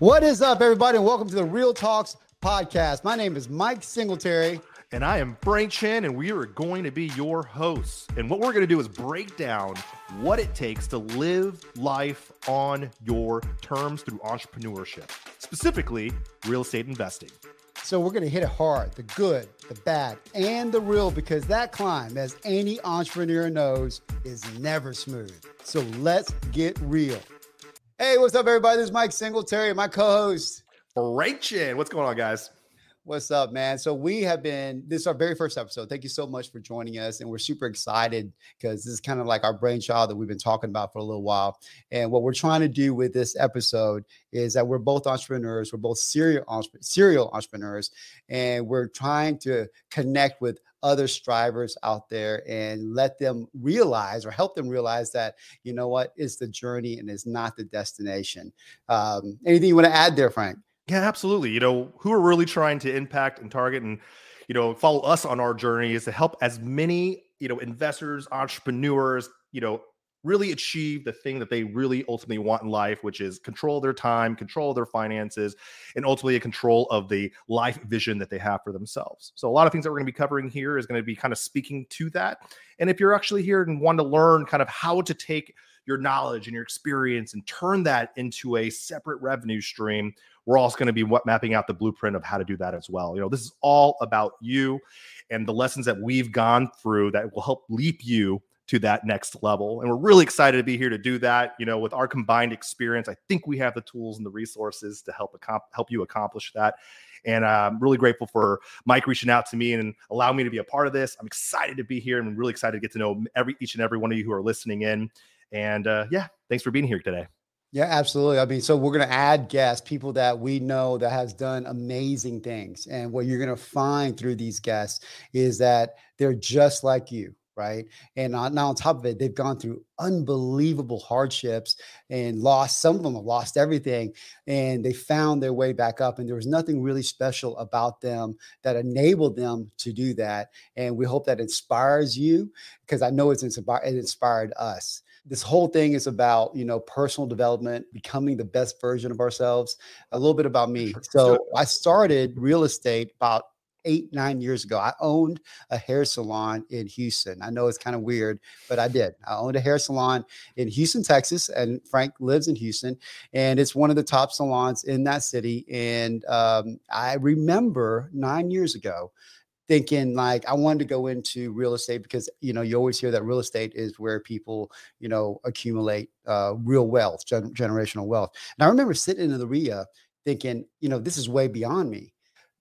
What is up, everybody, and welcome to the REIL Talks podcast. My name is Mike Singletary. And I am Frank Chen, and we are going to be your hosts. And what we're going to do is break down what it takes to live life on your terms through entrepreneurship, specifically real estate investing. So, we're going to hit it hard the good, the bad, and the real because that climb, as any entrepreneur knows, is never smooth. So, let's get real. Hey, what's up, everybody? This is Mike Singletary, my co host. Frank Chen. What's going on, guys? What's up, man? So we have been this is our very first episode. Thank you so much for joining us, and we're super excited because this is kind of like our brainchild that we've been talking about for a little while. And what we're trying to do with this episode is that we're both entrepreneurs, we're both serial serial entrepreneurs, and we're trying to connect with other strivers out there and let them realize or help them realize that you know what is the journey and is not the destination. Um, anything you want to add there, Frank? Yeah, absolutely. You know, who are really trying to impact and target and, you know, follow us on our journey is to help as many, you know, investors, entrepreneurs, you know, really achieve the thing that they really ultimately want in life, which is control their time, control their finances, and ultimately a control of the life vision that they have for themselves. So, a lot of things that we're going to be covering here is going to be kind of speaking to that. And if you're actually here and want to learn kind of how to take your knowledge and your experience and turn that into a separate revenue stream we're also going to be mapping out the blueprint of how to do that as well. You know, this is all about you and the lessons that we've gone through that will help leap you to that next level. And we're really excited to be here to do that. You know, with our combined experience, I think we have the tools and the resources to help help you accomplish that. And I'm really grateful for Mike reaching out to me and allowing me to be a part of this. I'm excited to be here and I'm really excited to get to know every each and every one of you who are listening in. And uh, yeah, thanks for being here today. Yeah, absolutely. I mean, so we're going to add guests, people that we know that has done amazing things. And what you're going to find through these guests is that they're just like you, right? And now on top of it, they've gone through unbelievable hardships and lost. Some of them have lost everything, and they found their way back up. And there was nothing really special about them that enabled them to do that. And we hope that inspires you because I know it's inspired. It inspired us this whole thing is about you know personal development becoming the best version of ourselves a little bit about me so i started real estate about eight nine years ago i owned a hair salon in houston i know it's kind of weird but i did i owned a hair salon in houston texas and frank lives in houston and it's one of the top salons in that city and um, i remember nine years ago thinking like I wanted to go into real estate because you know you always hear that real estate is where people you know accumulate uh, real wealth, gen- generational wealth. And I remember sitting in the RIA thinking, you know, this is way beyond me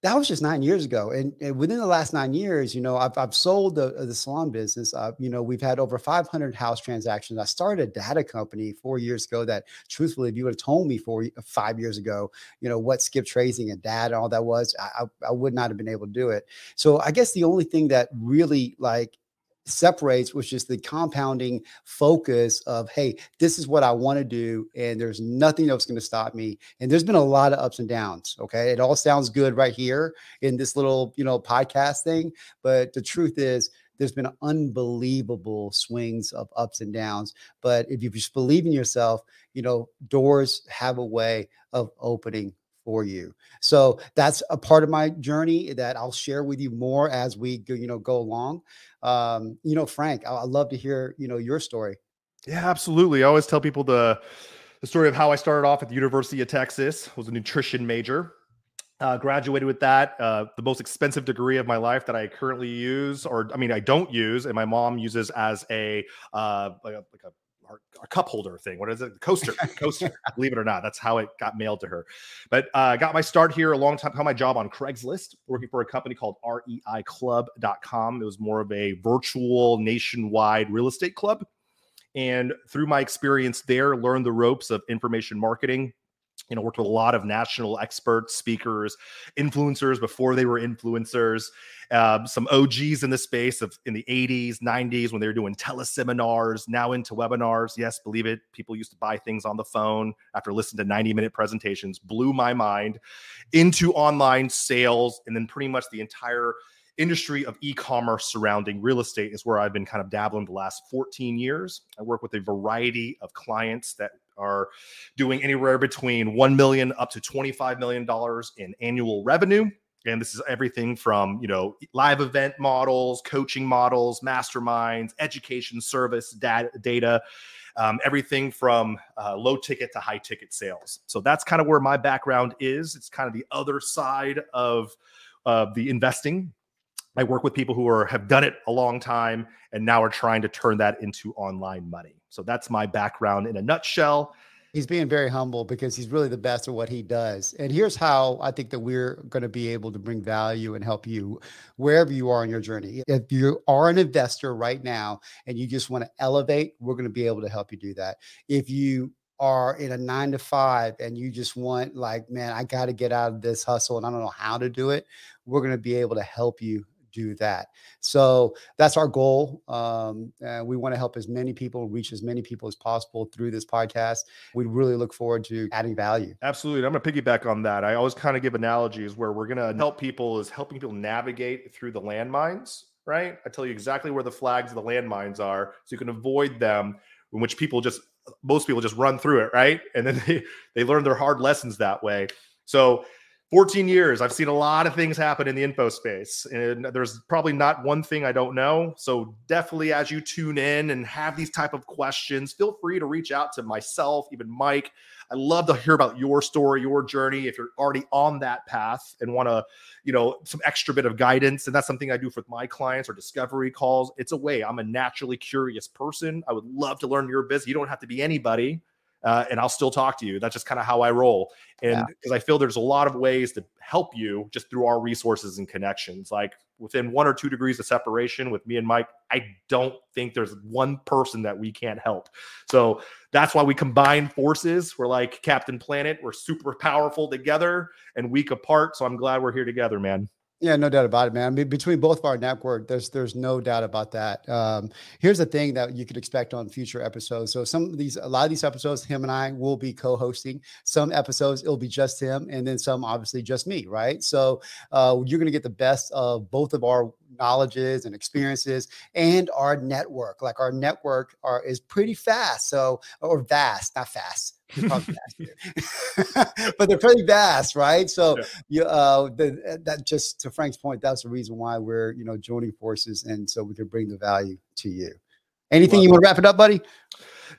that was just nine years ago. And, and, within the last nine years, you know, I've, I've sold the, the salon business. Uh, you know, we've had over 500 house transactions. I started a data company four years ago that truthfully, if you would have told me four, five years ago, you know, what skip tracing and data and all that was, I, I, I would not have been able to do it. So I guess the only thing that really like separates, which is the compounding focus of, hey, this is what I want to do, and there's nothing else going to stop me. And there's been a lot of ups and downs. Okay, it all sounds good right here in this little, you know, podcast thing, but the truth is. There's been unbelievable swings of ups and downs. But if you just believe in yourself, you know, doors have a way of opening for you. So that's a part of my journey that I'll share with you more as we go, you know, go along. Um, you know, Frank, I, would love to hear, you know, your story. Yeah, absolutely. I always tell people the the story of how I started off at the University of Texas, was a nutrition major. Uh, graduated with that, uh, the most expensive degree of my life that I currently use, or I mean, I don't use, and my mom uses as a uh, like a, like a our, our, cup holder thing. What is it? Coaster, coaster. believe it or not, that's how it got mailed to her. But uh, got my start here a long time. Got my job on Craigslist, working for a company called REIClub.com. It was more of a virtual nationwide real estate club. And through my experience there, learned the ropes of information marketing, you know, worked with a lot of national experts, speakers, influencers before they were influencers, uh, some OGs in the space of in the 80s, 90s when they were doing teleseminars, now into webinars. Yes, believe it, people used to buy things on the phone after listening to 90 minute presentations, blew my mind into online sales, and then pretty much the entire industry of e-commerce surrounding real estate is where I've been kind of dabbling the last 14 years. I work with a variety of clients that are doing anywhere between 1 million up to 25 million dollars in annual revenue. And this is everything from you know live event models coaching models masterminds education service data, data um, everything from uh, low ticket to high ticket sales. So that's kind of where my background is. It's kind of the other side of uh, the investing i work with people who are have done it a long time and now are trying to turn that into online money so that's my background in a nutshell He's being very humble because he's really the best at what he does. And here's how I think that we're going to be able to bring value and help you wherever you are in your journey. If you are an investor right now and you just want to elevate, we're going to be able to help you do that. If you are in a nine to five and you just want, like, man, I got to get out of this hustle and I don't know how to do it, we're going to be able to help you do that. So that's our goal. Um, we want to help as many people reach as many people as possible through this podcast. We really look forward to adding value. Absolutely. I'm going to piggyback on that. I always kind of give analogies where we're going to help people is helping people navigate through the landmines, right? I tell you exactly where the flags of the landmines are so you can avoid them in which people just most people just run through it, right? And then they they learn their hard lessons that way. So 14 years i've seen a lot of things happen in the info space and there's probably not one thing i don't know. So definitely as you tune in and have these type of questions feel free to reach out to myself even mike. I love to hear about your story your journey if you're already on that path and want to you know some extra bit of guidance and that's something i do with my clients or discovery calls. It's a way i'm a naturally curious person. I would love to learn your business you don't have to be anybody uh, and I'll still talk to you. That's just kind of how I roll. And because yeah. I feel there's a lot of ways to help you just through our resources and connections. Like within one or two degrees of separation with me and Mike, I don't think there's one person that we can't help. So that's why we combine forces. We're like Captain Planet. We're super powerful together and weak apart. So I'm glad we're here together, man. Yeah, no doubt about it, man. I mean, between both of our network, there's there's no doubt about that. Um, here's the thing that you could expect on future episodes. So some of these, a lot of these episodes, him and I will be co-hosting. Some episodes it'll be just him, and then some obviously just me, right? So uh, you're gonna get the best of both of our knowledges and experiences and our network. Like our network are is pretty fast, so or vast, not fast but they're pretty vast, right? So yeah. you uh the, that just to Frank's point, that's the reason why we're you know joining forces, and so we can bring the value to you. Anything you want to wrap it up, buddy?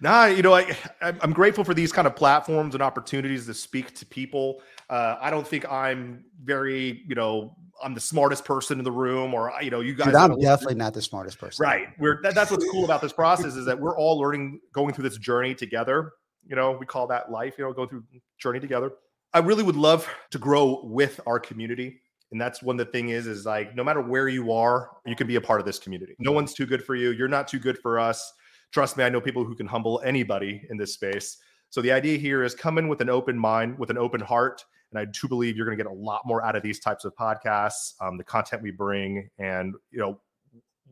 Nah, you know, I I'm grateful for these kind of platforms and opportunities to speak to people. Uh, I don't think I'm very, you know, I'm the smartest person in the room, or you know, you guys. Dude, I'm definitely not the smartest person. Right. We're that, that's what's cool about this process is that we're all learning, going through this journey together. You know, we call that life, you know, going through journey together. I really would love to grow with our community. And that's one of the thing is, is like no matter where you are, you can be a part of this community. No one's too good for you. You're not too good for us. Trust me, I know people who can humble anybody in this space. So the idea here is come in with an open mind, with an open heart. And I do believe you're going to get a lot more out of these types of podcasts, um, the content we bring, and you know,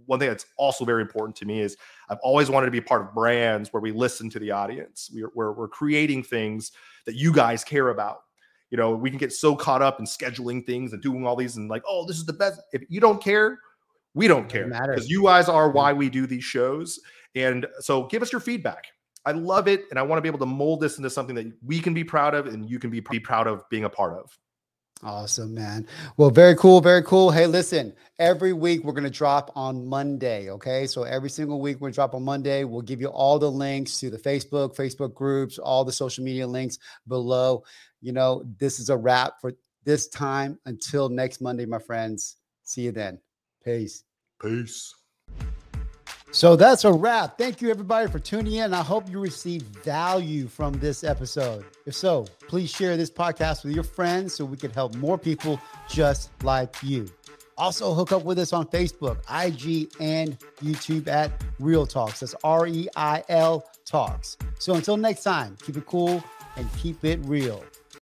one thing that's also very important to me is I've always wanted to be part of brands where we listen to the audience. We're, we're, we're creating things that you guys care about. You know, we can get so caught up in scheduling things and doing all these and like, oh, this is the best. If you don't care, we don't care because you guys are why we do these shows. And so give us your feedback. I love it. And I want to be able to mold this into something that we can be proud of and you can be, be proud of being a part of. Awesome, man. Well, very cool, very cool. Hey, listen, every week we're going to drop on Monday. Okay. So every single week we're going to drop on Monday. We'll give you all the links to the Facebook, Facebook groups, all the social media links below. You know, this is a wrap for this time. Until next Monday, my friends. See you then. Peace. Peace. So that's a wrap. Thank you, everybody, for tuning in. I hope you received value from this episode. If so, please share this podcast with your friends so we can help more people just like you. Also, hook up with us on Facebook, IG, and YouTube at REIL Talks. That's R E I L Talks. So until next time, keep it cool and keep it real.